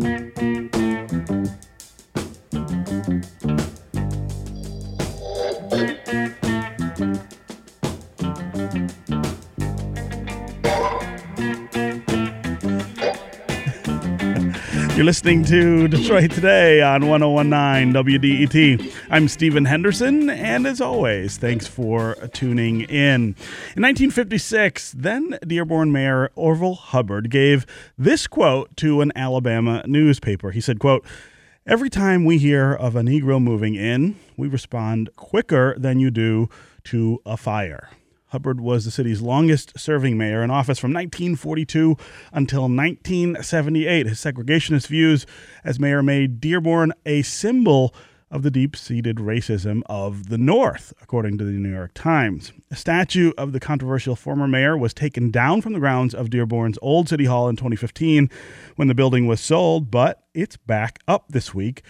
Thank you. You're listening to Detroit Today on 1019 WDET. I'm Stephen Henderson, and as always, thanks for tuning in. In 1956, then Dearborn Mayor Orville Hubbard gave this quote to an Alabama newspaper. He said, quote, Every time we hear of a Negro moving in, we respond quicker than you do to a fire. Hubbard was the city's longest serving mayor in office from 1942 until 1978. His segregationist views as mayor made Dearborn a symbol of the deep seated racism of the North, according to the New York Times. A statue of the controversial former mayor was taken down from the grounds of Dearborn's old City Hall in 2015 when the building was sold, but it's back up this week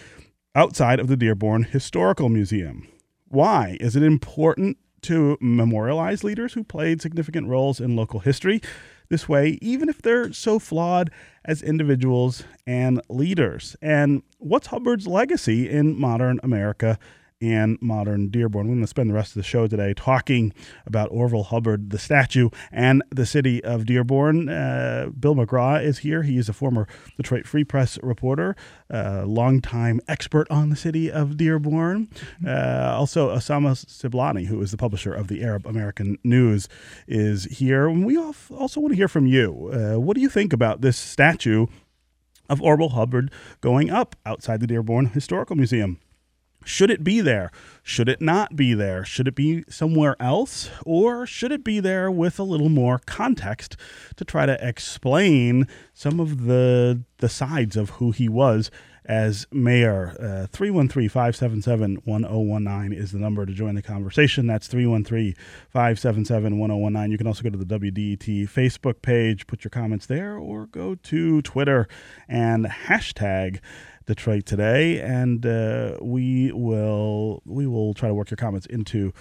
outside of the Dearborn Historical Museum. Why is it important to memorialize leaders who played significant roles in local history. This way, even if they're so flawed as individuals and leaders. And what's Hubbard's legacy in modern America and modern Dearborn. We're going to spend the rest of the show today talking about Orville Hubbard, the statue, and the city of Dearborn. Uh, Bill McGraw is here. He is a former Detroit Free Press reporter, uh, longtime expert on the city of Dearborn. Uh, also, Osama Siblani, who is the publisher of the Arab American News, is here. And we also want to hear from you. Uh, what do you think about this statue of Orville Hubbard going up outside the Dearborn Historical Museum? Should it be there? Should it not be there? Should it be somewhere else? Or should it be there with a little more context to try to explain some of the the sides of who he was as mayor. Uh, 313 577 1019 is the number to join the conversation. That's 313 577 1019. You can also go to the WDET Facebook page, put your comments there, or go to Twitter and hashtag Detroit today, and uh, we will we will try to work your comments into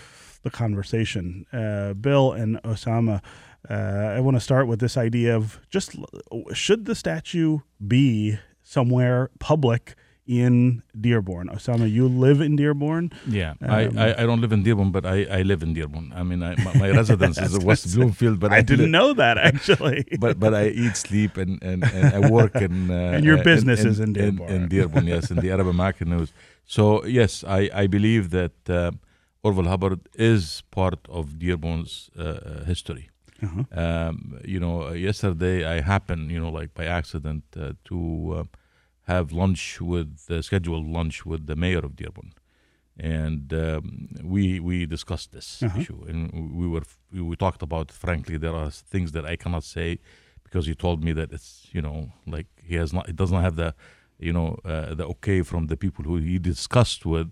the conversation. Uh, Bill and Osama, uh, I want to start with this idea of just should the statue be somewhere public in Dearborn. Osama, you live in Dearborn? Yeah, um, I, I, I, don't live in Dearborn, but I, I live in Dearborn. I mean, I, my, my residence is West Bloomfield, but I, I didn't know that actually. but but I eat, sleep, and, and, and I work in. Uh, and your business in, in, is in Dearborn. In, in, Dearborn, yes, in the Arab American News. So yes, I, I believe that uh, Orville Hubbard is part of Dearborn's uh, uh history. Uh-huh. Um, you know, yesterday I happened, you know, like by accident, uh, to uh, have lunch with uh, scheduled lunch with the mayor of Dearborn, and um, we we discussed this uh-huh. issue, and we were we talked about. Frankly, there are things that I cannot say because he told me that it's you know like he has not he doesn't have the you know uh, the okay from the people who he discussed with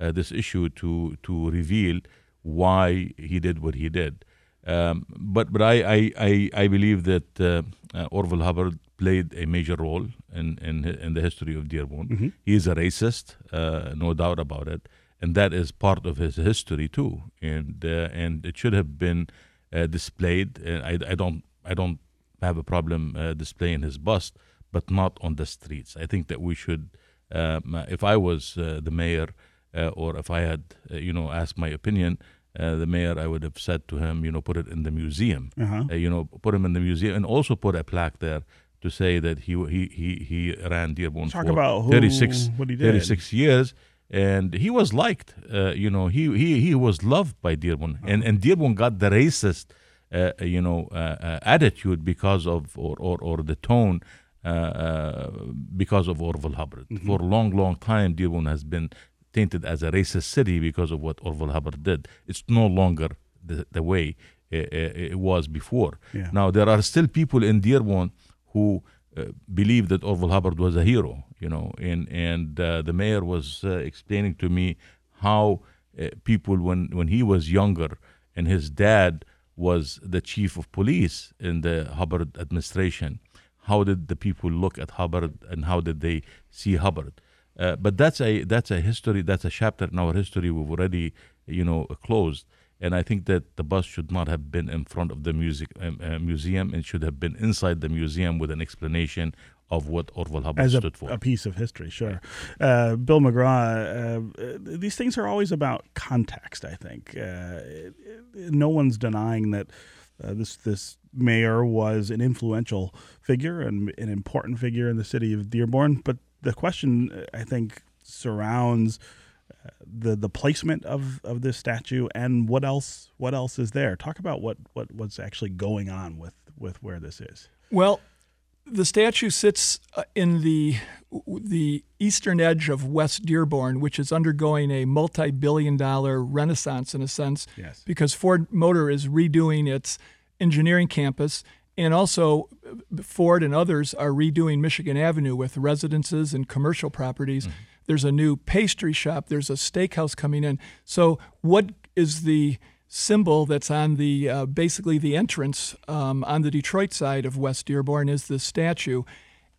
uh, this issue to to reveal why he did what he did. Um, but but I I, I, I believe that uh, uh Orville Hubbard played a major role in in, in the history of Dearborn. Mm-hmm. He is a racist, uh, no doubt about it, and that is part of his history too. And uh, and it should have been uh, displayed. I, I don't I don't have a problem uh, displaying his bust, but not on the streets. I think that we should. Um, if I was uh, the mayor, uh, or if I had you know asked my opinion. Uh, the mayor, I would have said to him, you know, put it in the museum. Uh-huh. Uh, you know, put him in the museum, and also put a plaque there to say that he he he, he ran Dearborn Talk for about who, 36, what he did. 36 years. And he was liked, uh, you know. He, he he was loved by Dearborn, oh. and and Dearborn got the racist, uh, you know, uh, uh attitude because of or or, or the tone uh, uh, because of Orville Hubbard. Mm-hmm. For a long, long time, Dearborn has been tainted as a racist city because of what Orville Hubbard did. It's no longer the, the way it, it was before. Yeah. Now, there are still people in Dearborn who uh, believed that Orville Hubbard was a hero, you know, and and uh, the mayor was uh, explaining to me how uh, people when when he was younger and his dad was the chief of police in the Hubbard administration, how did the people look at Hubbard and how did they see Hubbard? Uh, but that's a that's a history, that's a chapter in our history we've already you know closed. And I think that the bus should not have been in front of the music um, uh, museum. It should have been inside the museum with an explanation of what Orville Hubbard As a, stood for. a piece of history, sure. Uh, Bill McGraw, uh, these things are always about context. I think uh, no one's denying that uh, this this mayor was an influential figure and an important figure in the city of Dearborn. But the question, I think, surrounds uh, the the placement of, of this statue and what else what else is there. Talk about what, what what's actually going on with, with where this is. Well, the statue sits uh, in the the eastern edge of West Dearborn, which is undergoing a multi-billion-dollar renaissance in a sense, Yes. because Ford Motor is redoing its engineering campus, and also uh, Ford and others are redoing Michigan Avenue with residences and commercial properties. There's a new pastry shop. There's a steakhouse coming in. So, what is the symbol that's on the uh, basically the entrance um, on the Detroit side of West Dearborn is the statue,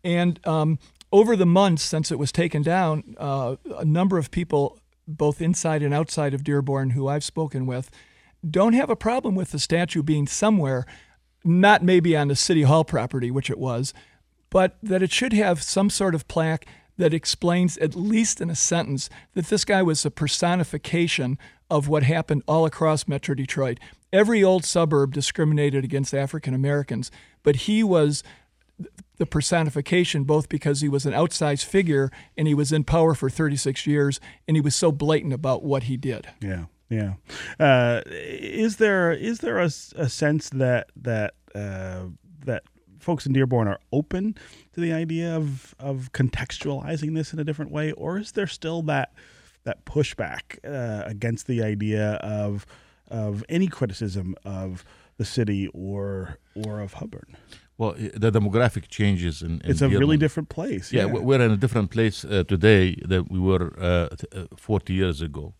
and um, over the months since it was taken down, uh, a number of people, both inside and outside of Dearborn, who I've spoken with, don't have a problem with the statue being somewhere, not maybe on the city hall property, which it was, but that it should have some sort of plaque that explains, at least in a sentence, that this guy was a personification of what happened all across Metro Detroit. Every old suburb discriminated against African Americans, but he was the personification both because he was an outsized figure and he was in power for 36 years and he was so blatant about what he did. Yeah, yeah. Uh, is there is there a, a sense that that uh, that folks in Dearborn are open to the idea of of contextualizing this in a different way, or is there still that that pushback uh, against the idea of of any criticism of the city or or of Hubbard? well, the demographic changes in, in It's a really different place. Yeah, we- we're in a different place uh, today than we were uh, uh, 40 years ago.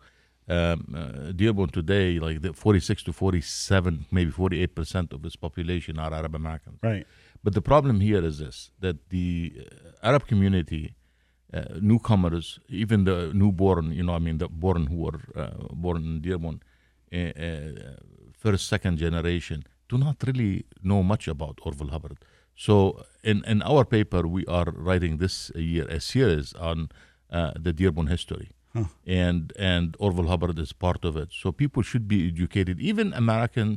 Um, uh, Dearborn today, like the 46 to 47, maybe 48 percent of its population are Arab Americans. right. But the problem here is this: that the uh, Arab community, uh, newcomers, even the newborn, you know, I mean, the born who were uh, born in Dearborn, uh, uh, first, second generation, do not really know much about Orville Hubbard. So, in, in our paper, we are writing this year a series on uh, the Dearborn history. And and Orville Hubbard is part of it. So people should be educated. Even American,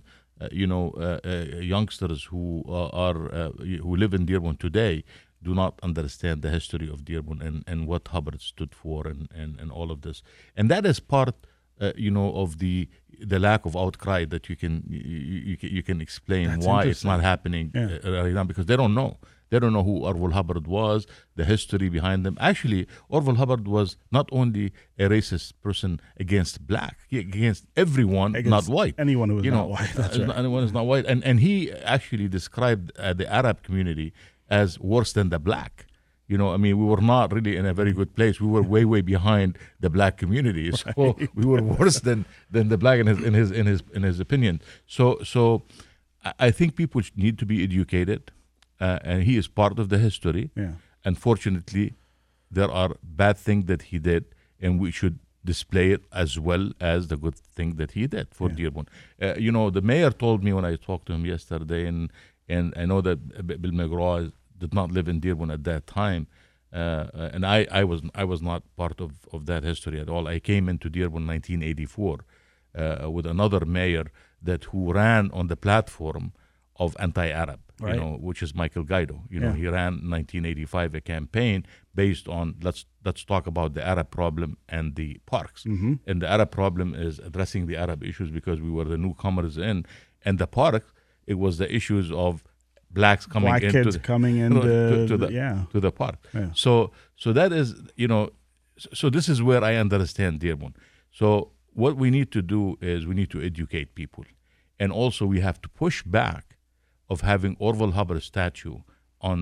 uh, you know, uh, uh, youngsters who uh, are uh, who live in Dearborn today do not understand the history of Dearborn and, and what Hubbard stood for and, and, and all of this. And that is part, uh, you know, of the the lack of outcry that you can you, you, can- you can explain That's why it's not happening Yeah. uh, right now because they don't know. They don't know who Orville Hubbard was, the history behind them. Actually, Orville Hubbard was not only a racist person against black, against everyone, Against not white. anyone who is you not know, white, that's uh, right. anyone is not white, and and he actually described uh, the Arab community as worse than the black. You know, I mean, we were not really in a very good place. We were way, way behind the black community. So we were worse than than the black in his in his in his in his opinion. So so, I think people need to be educated, uh, and he is part of the history. Yeah. Unfortunately, there are bad things that he did, and we should display it as well as the good thing that he did for Dearborn. Uh, you know, the mayor told me when I talked to him yesterday, and and I know that Bill McGraw did not live in Dearborn at that time, uh, and I, I was I was not part of, of that history at all. I came into Dearborn 1984 uh, with another mayor that who ran on the platform of anti-Arab, Right. you know, which is Michael Guido. You know, Yeah. he ran 1985 a campaign based on let's let's talk about the Arab problem and the parks. Mm-hmm. And the Arab problem is addressing the Arab issues because we were the newcomers in, and the park it was the issues of blacks coming Black into kids the, coming to, into to the yeah. to the park. Yeah. So so that is you know so, so this is where I understand Dearborn. So what we need to do is we need to educate people, and also we have to push back of having Orville Hubbard statue on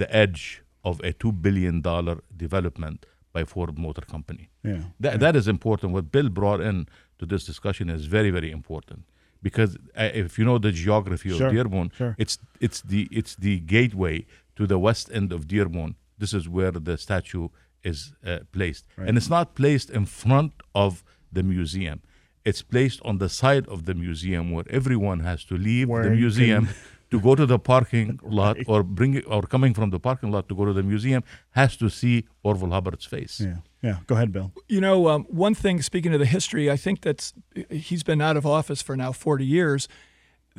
the edge of a two billion dollar development by Ford Motor Company. Yeah. That, that is important. What Bill brought in to this discussion is very, very important because uh, if you know the geography Sure, of Dearborn, sure. it's it's the it's the gateway to the west end of Dearborn. This is where the statue is uh, placed, and it's not placed in front of the museum. It's placed on the side of the museum where everyone has to leave Where the you museum to go to the parking lot or bring it, or coming from the parking lot to go to the museum has to see Orville Hubbard's face. Yeah. Yeah. Go ahead, Bill. You know, um, one thing, speaking of the history, I think that's he's been out of office for now 40 years.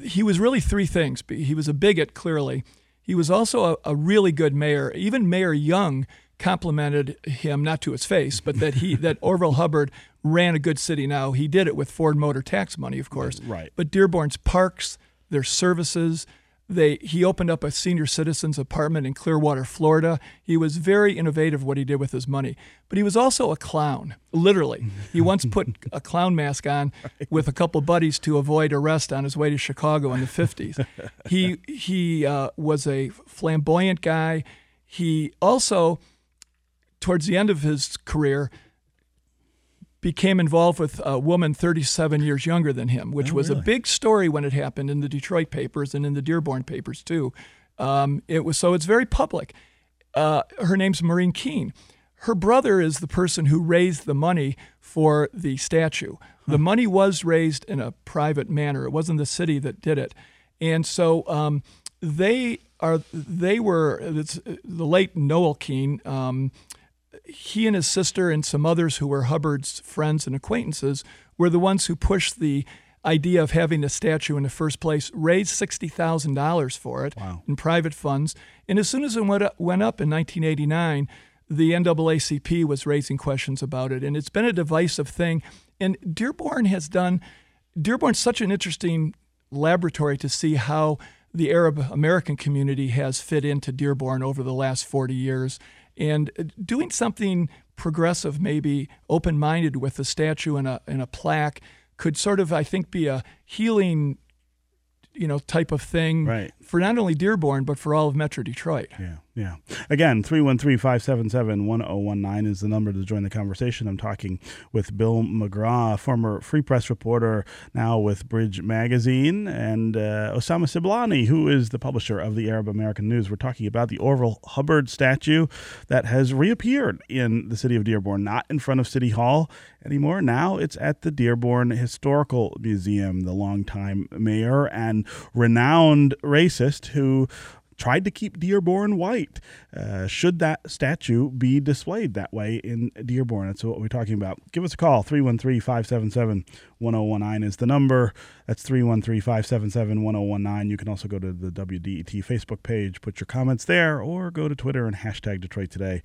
He was really three things. He was a bigot, clearly. He was also a, a really good mayor. Even Mayor Young complimented him, not to his face, but that he that Orville Hubbard ran a good city. Now he did it with Ford Motor tax money, of course. Right. But Dearborn's parks, their services, they he opened up a senior citizens apartment in Clearwater, Florida. He was very innovative what he did with his money. But he was also a clown, literally. He once put a clown mask on with a couple buddies to avoid arrest on his way to Chicago in the 50s. He he uh, was a flamboyant guy. He also towards the end of his career became involved with a woman 37 years younger than him, which Oh, was really? a big story when it happened in the Detroit papers and in the Dearborn papers too. Um, it was so it's very public. Uh, her name's Maureen Keene. Her brother is the person who raised the money for the statue. The money was raised in a private manner. It wasn't the city that did it, and so um, they are. They were it's, the late Noel Keene. Um, he and his sister and some others who were Hubbard's friends and acquaintances were the ones who pushed the idea of having the statue in the first place, raised $60,000 for it Wow. in private funds. And as soon as it went up, went up in 1989, the NAACP was raising questions about it. And it's been a divisive thing. And Dearborn has done, Dearborn's such an interesting laboratory to see how the Arab American community has fit into Dearborn over the last 40 years. And uh, doing something progressive, maybe open minded with a statue and a, and a plaque, could sort of, I think, be a healing you know type of thing Right. for not only Dearborn but for all of Metro Detroit. Yeah, yeah. Again, 313-577-1019 is the number to join the conversation. I'm talking with Bill McGraw, former Free Press reporter, now with Bridge Magazine, and uh, Osama Siblani, who is the publisher of the Arab American News. We're talking about the Orville Hubbard statue that has reappeared in the city of Dearborn, not in front of City Hall anymore. Now it's at the Dearborn Historical Museum. The longtime mayor and renowned racist who tried to keep Dearborn white. Uh, should that statue be displayed that way in Dearborn? That's what we're talking about. Give us a call. 313 577 1019 is the number. That's 313 577 1019. You can also go to the WDET Facebook page, put your comments there, or go to Twitter and hashtag Detroit Today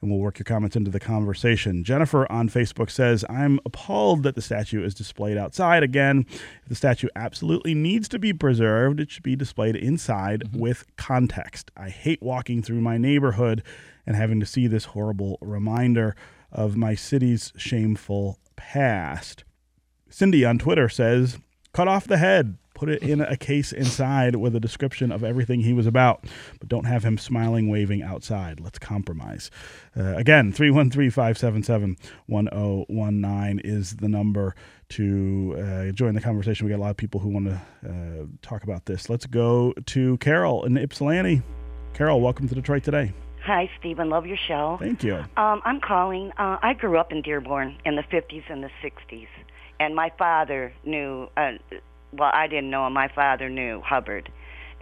and we'll work your comments into the conversation. Jennifer on Facebook says, I'm appalled that the statue is displayed outside again. If the statue absolutely needs to be preserved, it should be displayed inside mm-hmm. with context. I hate walking through my neighborhood and having to see this horrible reminder of my city's shameful past. Cindy on Twitter says, cut off the head, put it in a case inside with a description of everything he was about, but don't have him smiling, waving outside. Let's compromise. Uh, again, 313 577 1019 is the number to uh, join the conversation. We got a lot of people who want to uh, talk about this. Let's go to Carol in Ypsilanti. Carol, welcome to Detroit today. Hi, Stephen. Love your show. Thank you. Um, I'm calling. Uh, I grew up in Dearborn in the 50s and the 60s, and my father knew. Uh, well, I didn't know him. My father knew Hubbard,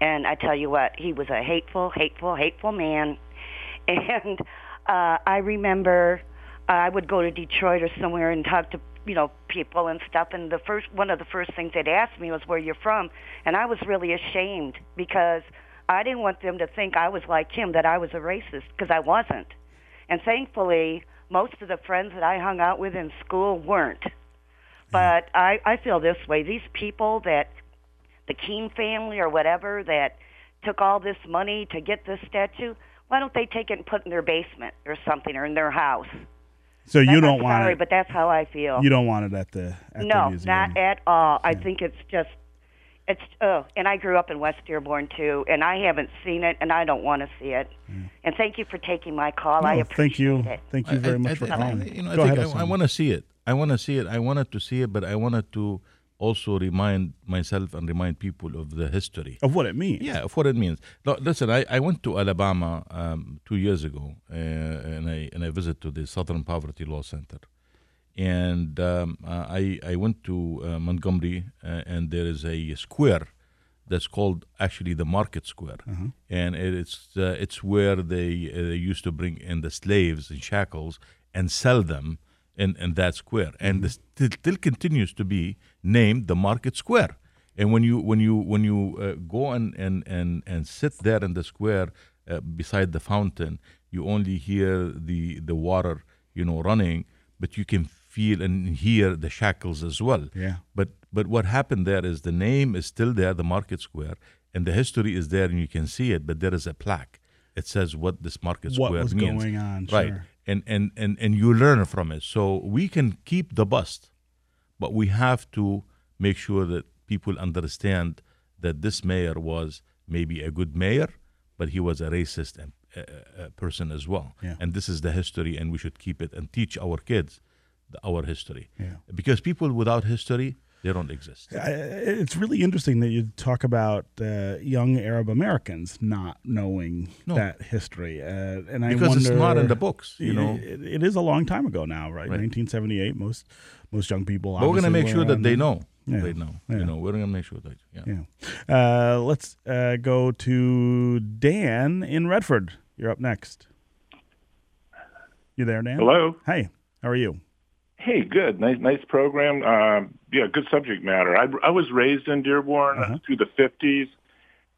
and I tell you what, he was a hateful, hateful, hateful man. And uh, I remember I would go to Detroit or somewhere and talk to you know people and stuff. And the first one of the first things they'd ask me was where you're from, and I was really ashamed because I didn't want them to think I was like him, that I was a racist, because I wasn't. And thankfully, most of the friends that I hung out with in school weren't. But I, I feel this way. These people that, the Keene family or whatever, that took all this money to get this statue, why don't they take it and put it in their basement or something or in their house? So you I'm don't want sorry, it. but that's how I feel. you don't want it at the at the no, museum. not at all. I think it's just it's oh, and I grew up in West Dearborn too, and I haven't seen it, and I don't want to see it. And thank you for taking my call. I No, appreciate thank you. it. Thank you very I- much I for I- calling. You know, I, Go think ahead, I, Osama. want to see it. I want to see it. I wanted to see it, but I wanted to also remind myself and remind people of the history. of what it means. Yeah, of what it means. No, listen, I, I went to Alabama um, two years ago, uh, and I and I visited to the Southern Poverty Law Center, and um, uh, I I went to uh, Montgomery, uh, and there is a square that's called actually the market square, Uh-huh. and it, it's uh, it's where they, uh, they used to bring in the slaves in shackles and sell them in, in that square, and this still, still continues to be named the market square. And when you when you when you uh, go and, and, and, and sit there in the square uh, beside the fountain, you only hear the the water you know running, but you can feel and hear the shackles as well. Yeah. But but what happened there is the name is still there, the market square, and the history is there, and you can see it. But there is a plaque. It says what this market What square was means. going on, right? sure. And and and and you learn from it. So we can keep the bust, but we have to make sure that people understand that this mayor was maybe a good mayor, but he was a racist and, uh, uh, person as well. Yeah. And this is the history, and we should keep it and teach our kids the, our history. Yeah. Because people without history, they don't exist. I- It's really interesting that you talk about uh, young Arab Americans not knowing No. that history, uh, and I Because wonder, it's not in the books, you It- know. it, it is a long time ago now, right? Right. 1978. Most most young people. But we're going to make sure that they know. Yeah. They know. Yeah. You know, we're going to make sure that. Yeah. Yeah. Uh, let's uh, go to Dan in Redford. You're up next. You there, Dan? Hello. Hey, how are you? Hey, good. Nice, nice program. Um, yeah, good subject matter. I, I was raised in Dearborn Uh-huh. through the 50s,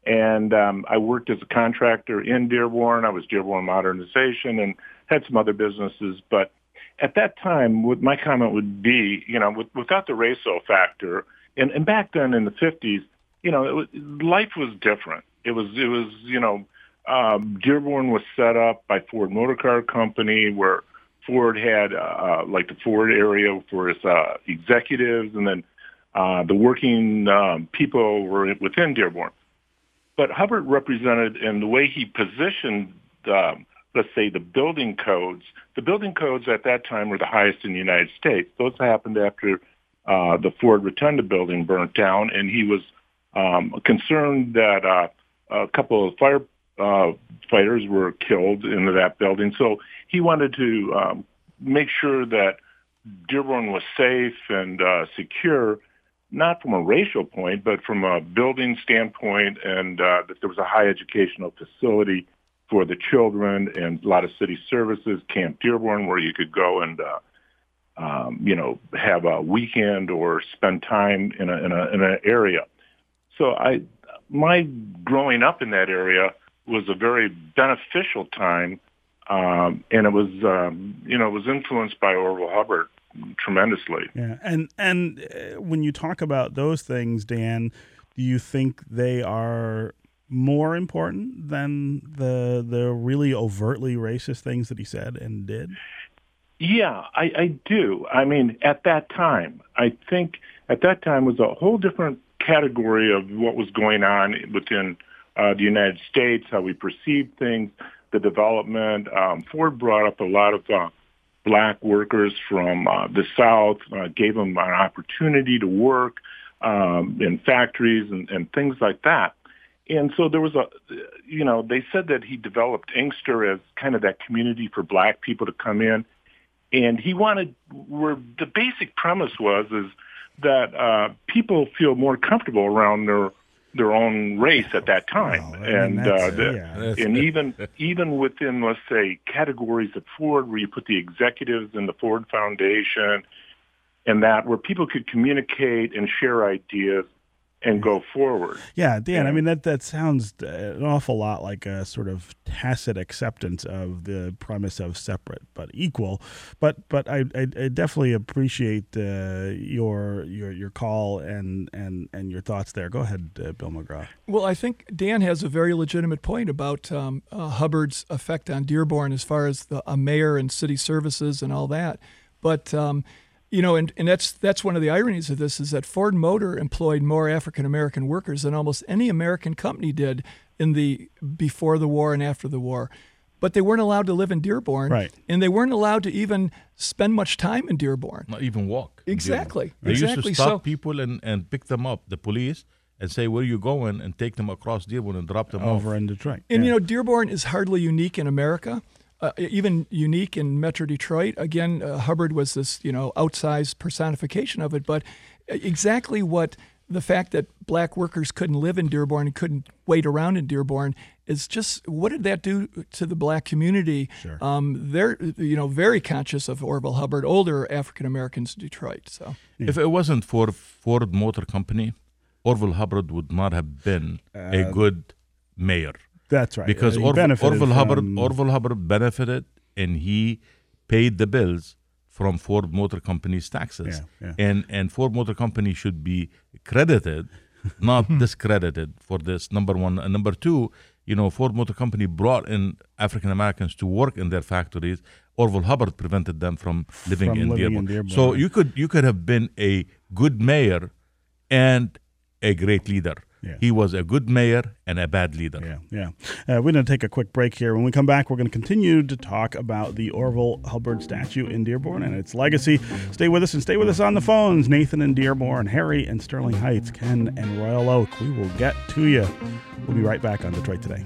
and um, I worked as a contractor in Dearborn. I was Dearborn Modernization and had some other businesses. But at that time, what my comment would be, you know, with, without the racial factor, and, and back then in the 50s, you know, it was, life was different. It was, it was, you know, um, Dearborn was set up by Ford Motor Car Company, where Ford had uh, like the Ford area for its uh, executives, and then uh, the working um, people were within Dearborn. But Hubbard represented, in the way he positioned, um, let's say, the building codes. The building codes at that time were the highest in the United States. Those happened after uh, the Ford Rotunda building burnt down, and he was um, concerned that uh, a couple of fire uh, fighters were killed in that building. So he wanted to um, make sure that Dearborn was safe and uh, secure, not from a racial point, but from a building standpoint, and uh, that there was a high educational facility for the children and a lot of city services, Camp Dearborn, where you could go and uh, um, you know have a weekend or spend time in a in a in an area. So I my growing up in that area was a very beneficial time, um, and it was um, you know it was influenced by Orville Hubbard tremendously. Yeah, and and uh, when you talk about those things, Dan, do you think they are more important than the the really overtly racist things that he said and did? Yeah, I, I do. I mean, at that time, I think at that time was a whole different category of what was going on within uh, the United States, how we perceive things, the development. Um, Ford brought up a lot of uh, black workers from uh, the South, uh, gave them an opportunity to work um, in factories and, and things like that. And so there was a, you know, they said that he developed Inkster as kind of that community for black people to come in. And he wanted, where the basic premise was, is that uh, people feel more comfortable around their their own race at that time, Well, I mean, and uh, the, yeah. And even even within let's say categories at Ford, where you put the executives in the Ford Foundation, and that where people could communicate and share ideas and go forward. Yeah, Dan. I mean that that sounds uh, an awful lot like a sort of tacit acceptance of the premise of separate but equal. But but I I, I definitely appreciate uh, your your your call and and and your thoughts there. Go ahead, uh, Bill McGraw. Well, I think Dan has a very legitimate point about um, uh, Hubbard's effect on Dearborn as far as the a mayor and city services and all that. But um, you know, and, and that's that's one of the ironies of this is that Ford Motor employed more African American workers than almost any American company did in the before the war and after the war. But they weren't allowed to live in Dearborn, Right. and they weren't allowed to even spend much time in Dearborn. Not even walk. in Exactly, Dearborn. They used to stop So- people and, and pick them up, the police, and say, where are you going? And take them across Dearborn and drop them oh. Over off. in Detroit. And Yeah. you know, Dearborn is hardly unique in America, uh, even unique in Metro Detroit. Again, uh, Hubbard was this you know outsized personification of it, but exactly what the fact that black workers couldn't live in Dearborn and couldn't wait around in Dearborn is just what did that do to the black community? Sure. Um, they're you know very conscious of Orville Hubbard, older African Americans in Detroit. So If it wasn't for Ford Motor Company, Orville Hubbard would not have been a good mayor That's right. because he Orville, Hubbard Orville Hubbard benefited and he paid the bills from Ford Motor Company's taxes. Yeah, And and Ford Motor Company should be credited, not discredited for this. Number one, and number two, you know, Ford Motor Company brought in African Americans to work in their factories. Orville Hubbard prevented them from living, From in, living in Dearborn. Dearborn, So you could you could have been a good mayor and a great leader. Yeah. He was a good mayor and a bad leader. Yeah, yeah. Uh, we're going to take a quick break here. When we come back, we're going to continue to talk about the Orville Hubbard statue in Dearborn and its legacy. Stay with us and stay with us on the phones. Nathan in Dearborn, Harry in Sterling Heights, Ken and Royal Oak. We will get to you. We'll be right back on Detroit Today.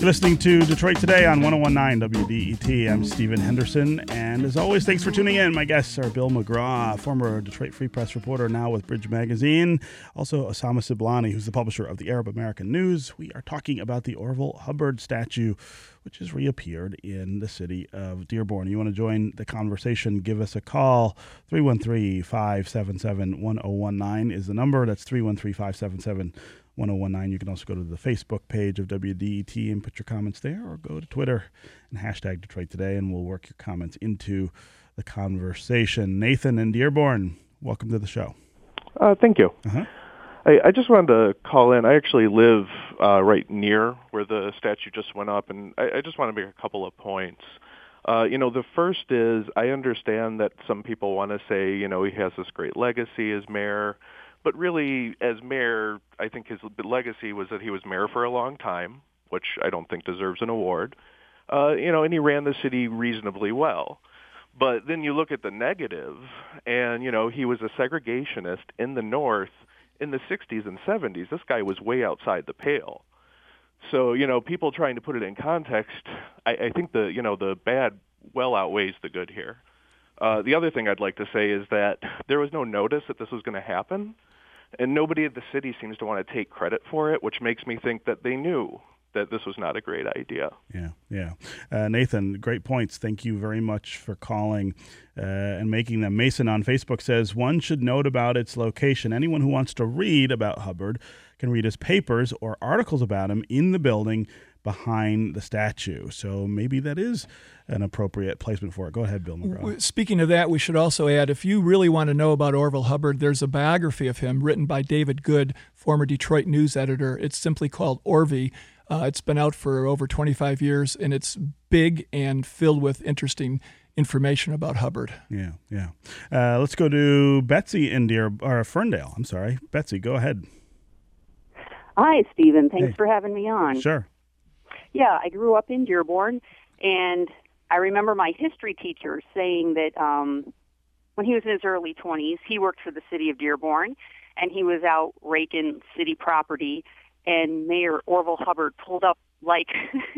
You're listening to Detroit Today on 1019 WDET. I'm Stephen Henderson, and as always, thanks for tuning in. My guests are Bill McGraw, former Detroit Free Press reporter, now with Bridge Magazine, also Osama Siblani, who's the publisher of the Arab American News. We are talking about the Orville Hubbard statue, which has reappeared in the city of Dearborn. You want to join the conversation, give us a call. 313 577 1019 is the number. That's 313 577 1019. You can also go to the Facebook page of WDET and put your comments there, or go to Twitter and hashtag Detroit Today, and we'll work your comments into the conversation. Nathan in Dearborn, welcome to the show. Uh, thank you. Uh-huh. I, I just wanted to call in. I actually live uh, right near where the statue just went up, and I, I just want to make a couple of points. Uh, you know, the first is I understand that some people want to say, you know, he has this great legacy as mayor, but really, as mayor, I think his legacy was that he was mayor for a long time, which I don't think deserves an award. Uh, you know, and he ran the city reasonably well. But then you look at the negative, and you know, he was a segregationist in the North in the 60s and 70s. This guy was way outside the pale. So you know, people trying to put it in context, I, I think the you know the bad well outweighs the good here. Uh, the other thing I'd like to say is that there was no notice that this was going to happen, and nobody at the city seems to want to take credit for it, which makes me think that they knew that this was not a great idea. Yeah, yeah. Uh, Nathan, great points. Thank you very much for calling uh, and making them. Mason on Facebook says one should note about its location. Anyone who wants to read about Hubbard can read his papers or articles about him in the building behind the statue. So maybe that is an appropriate placement for it. Go ahead, Bill McGraw. Speaking of that, we should also add if you really want to know about Orville Hubbard, there's a biography of him written by David Good, former Detroit news editor. It's simply called Orvie. Uh, it's been out for over 25 years, and it's big and filled with interesting information about Hubbard. Yeah, yeah. Uh, let's go to Betsy in Deer or Ferndale. I'm sorry, Betsy. Go ahead. Hi, Stephen. Thanks Hey. for having me on. Sure. Yeah, I grew up in Dearborn, and I remember my history teacher saying that um, when he was in his early 20s, he worked for the city of Dearborn, and he was out raking city property, and Mayor Orville Hubbard pulled up like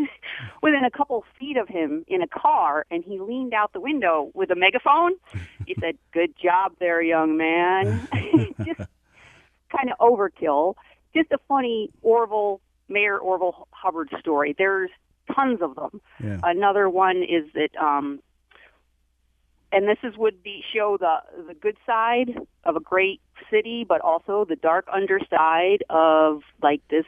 within a couple feet of him in a car, and he leaned out the window with a megaphone. He said, "Good job there, young man." Just kind of overkill. Just a funny Orville Mayor Orville Hubbard story. There's tons of them. Yeah. Another one is that, um, and this is would be show the the good side of a great city, but also the dark underside of like this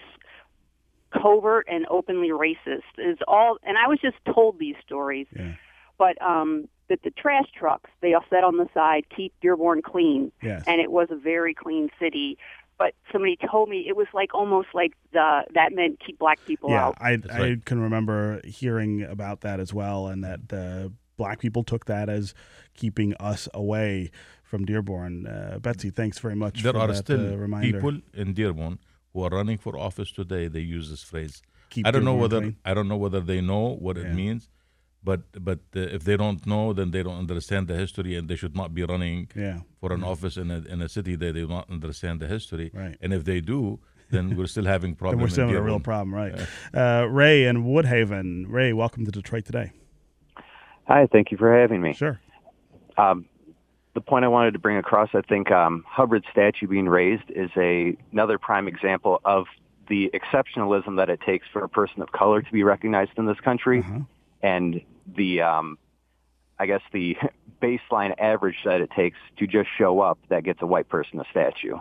covert and openly racist is all. And I was just told these stories, Yeah. but um, that the trash trucks they all said on the side keep Dearborn clean Yes. and it was a very clean city. But somebody told me it was like almost like the that meant keep black people yeah, out. I, I right. can remember hearing about that as well, and that the black people took that as keeping us away from Dearborn. Uh, Betsy, thanks very much There for are that still uh, reminder. people in Dearborn who are running for office today. They use this phrase. Keep I don't know whether clean. I don't know whether they know what Yeah. it means, but but uh, if they don't know, then they don't understand the history, and they should not be running Yeah. for an office in a in a city that they do not understand the history. Right. And if they do, then we're still having Then problems. we're still in a real problem, right? Uh, Ray and Woodhaven. Ray, welcome to Detroit today. Hi, thank you for having me. Sure. Um, the point I wanted to bring across, I think um, Hubbard's statue being raised is a, another prime example of the exceptionalism that it takes for a person of color to be recognized in this country, Uh-huh. And the, um, I guess, the baseline average that it takes to just show up that gets a white person a statue.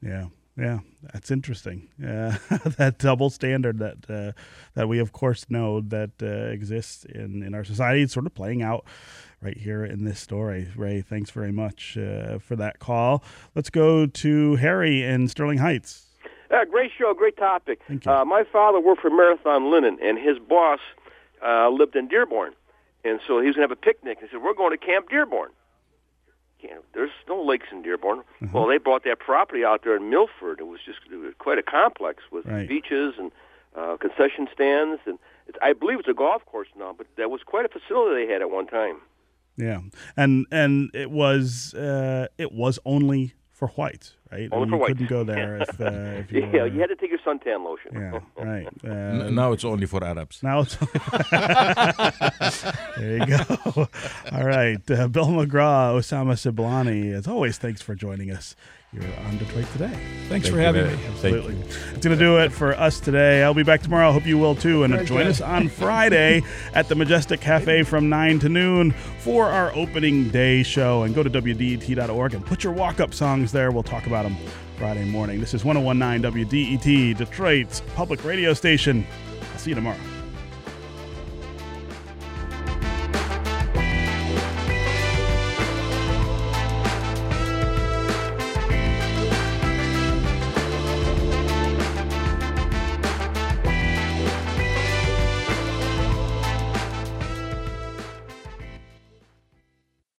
Yeah, yeah, that's interesting. Uh, that double standard that uh, that we of course know that uh, exists in in our society. It's sort of playing out right here in this story. Ray, thanks very much uh, for that call. Let's go to Harry in Sterling Heights. Uh, great show, great topic. Thank you. Uh, my father worked for Marathon Linen, and his boss uh, lived in Dearborn, and so he was going to have a picnic. He said, "We're going to Camp Dearborn." Can't, there's no lakes in Dearborn. Uh-huh. Well, they bought that property out there in Milford. It was just it was quite a complex with Right. beaches and uh, concession stands, and it's, I believe it's a golf course now. But that was quite a facility they had at one time. Yeah, and and it was uh, it was only for whites, right? Only you for whites. couldn't go there if, uh, if you yeah, were, you had to take your suntan lotion. yeah, right. Uh, N- now it's only for Arabs. Now it's there you go. All right, uh, Bill McGraw, Osama Siblani. As always, thanks for joining us here on Detroit today. Thanks Thank for having very- me. Thank you. Absolutely, it's gonna do it for us today. I'll be back tomorrow. I hope you will too, and Very join good. us on Friday at the Majestic Cafe from nine to noon for our opening day show. And go to wdet.org and put your walk-up songs there. We'll talk about them Friday morning. This is 1019 WDET, Detroit's public radio station. I'll see you tomorrow.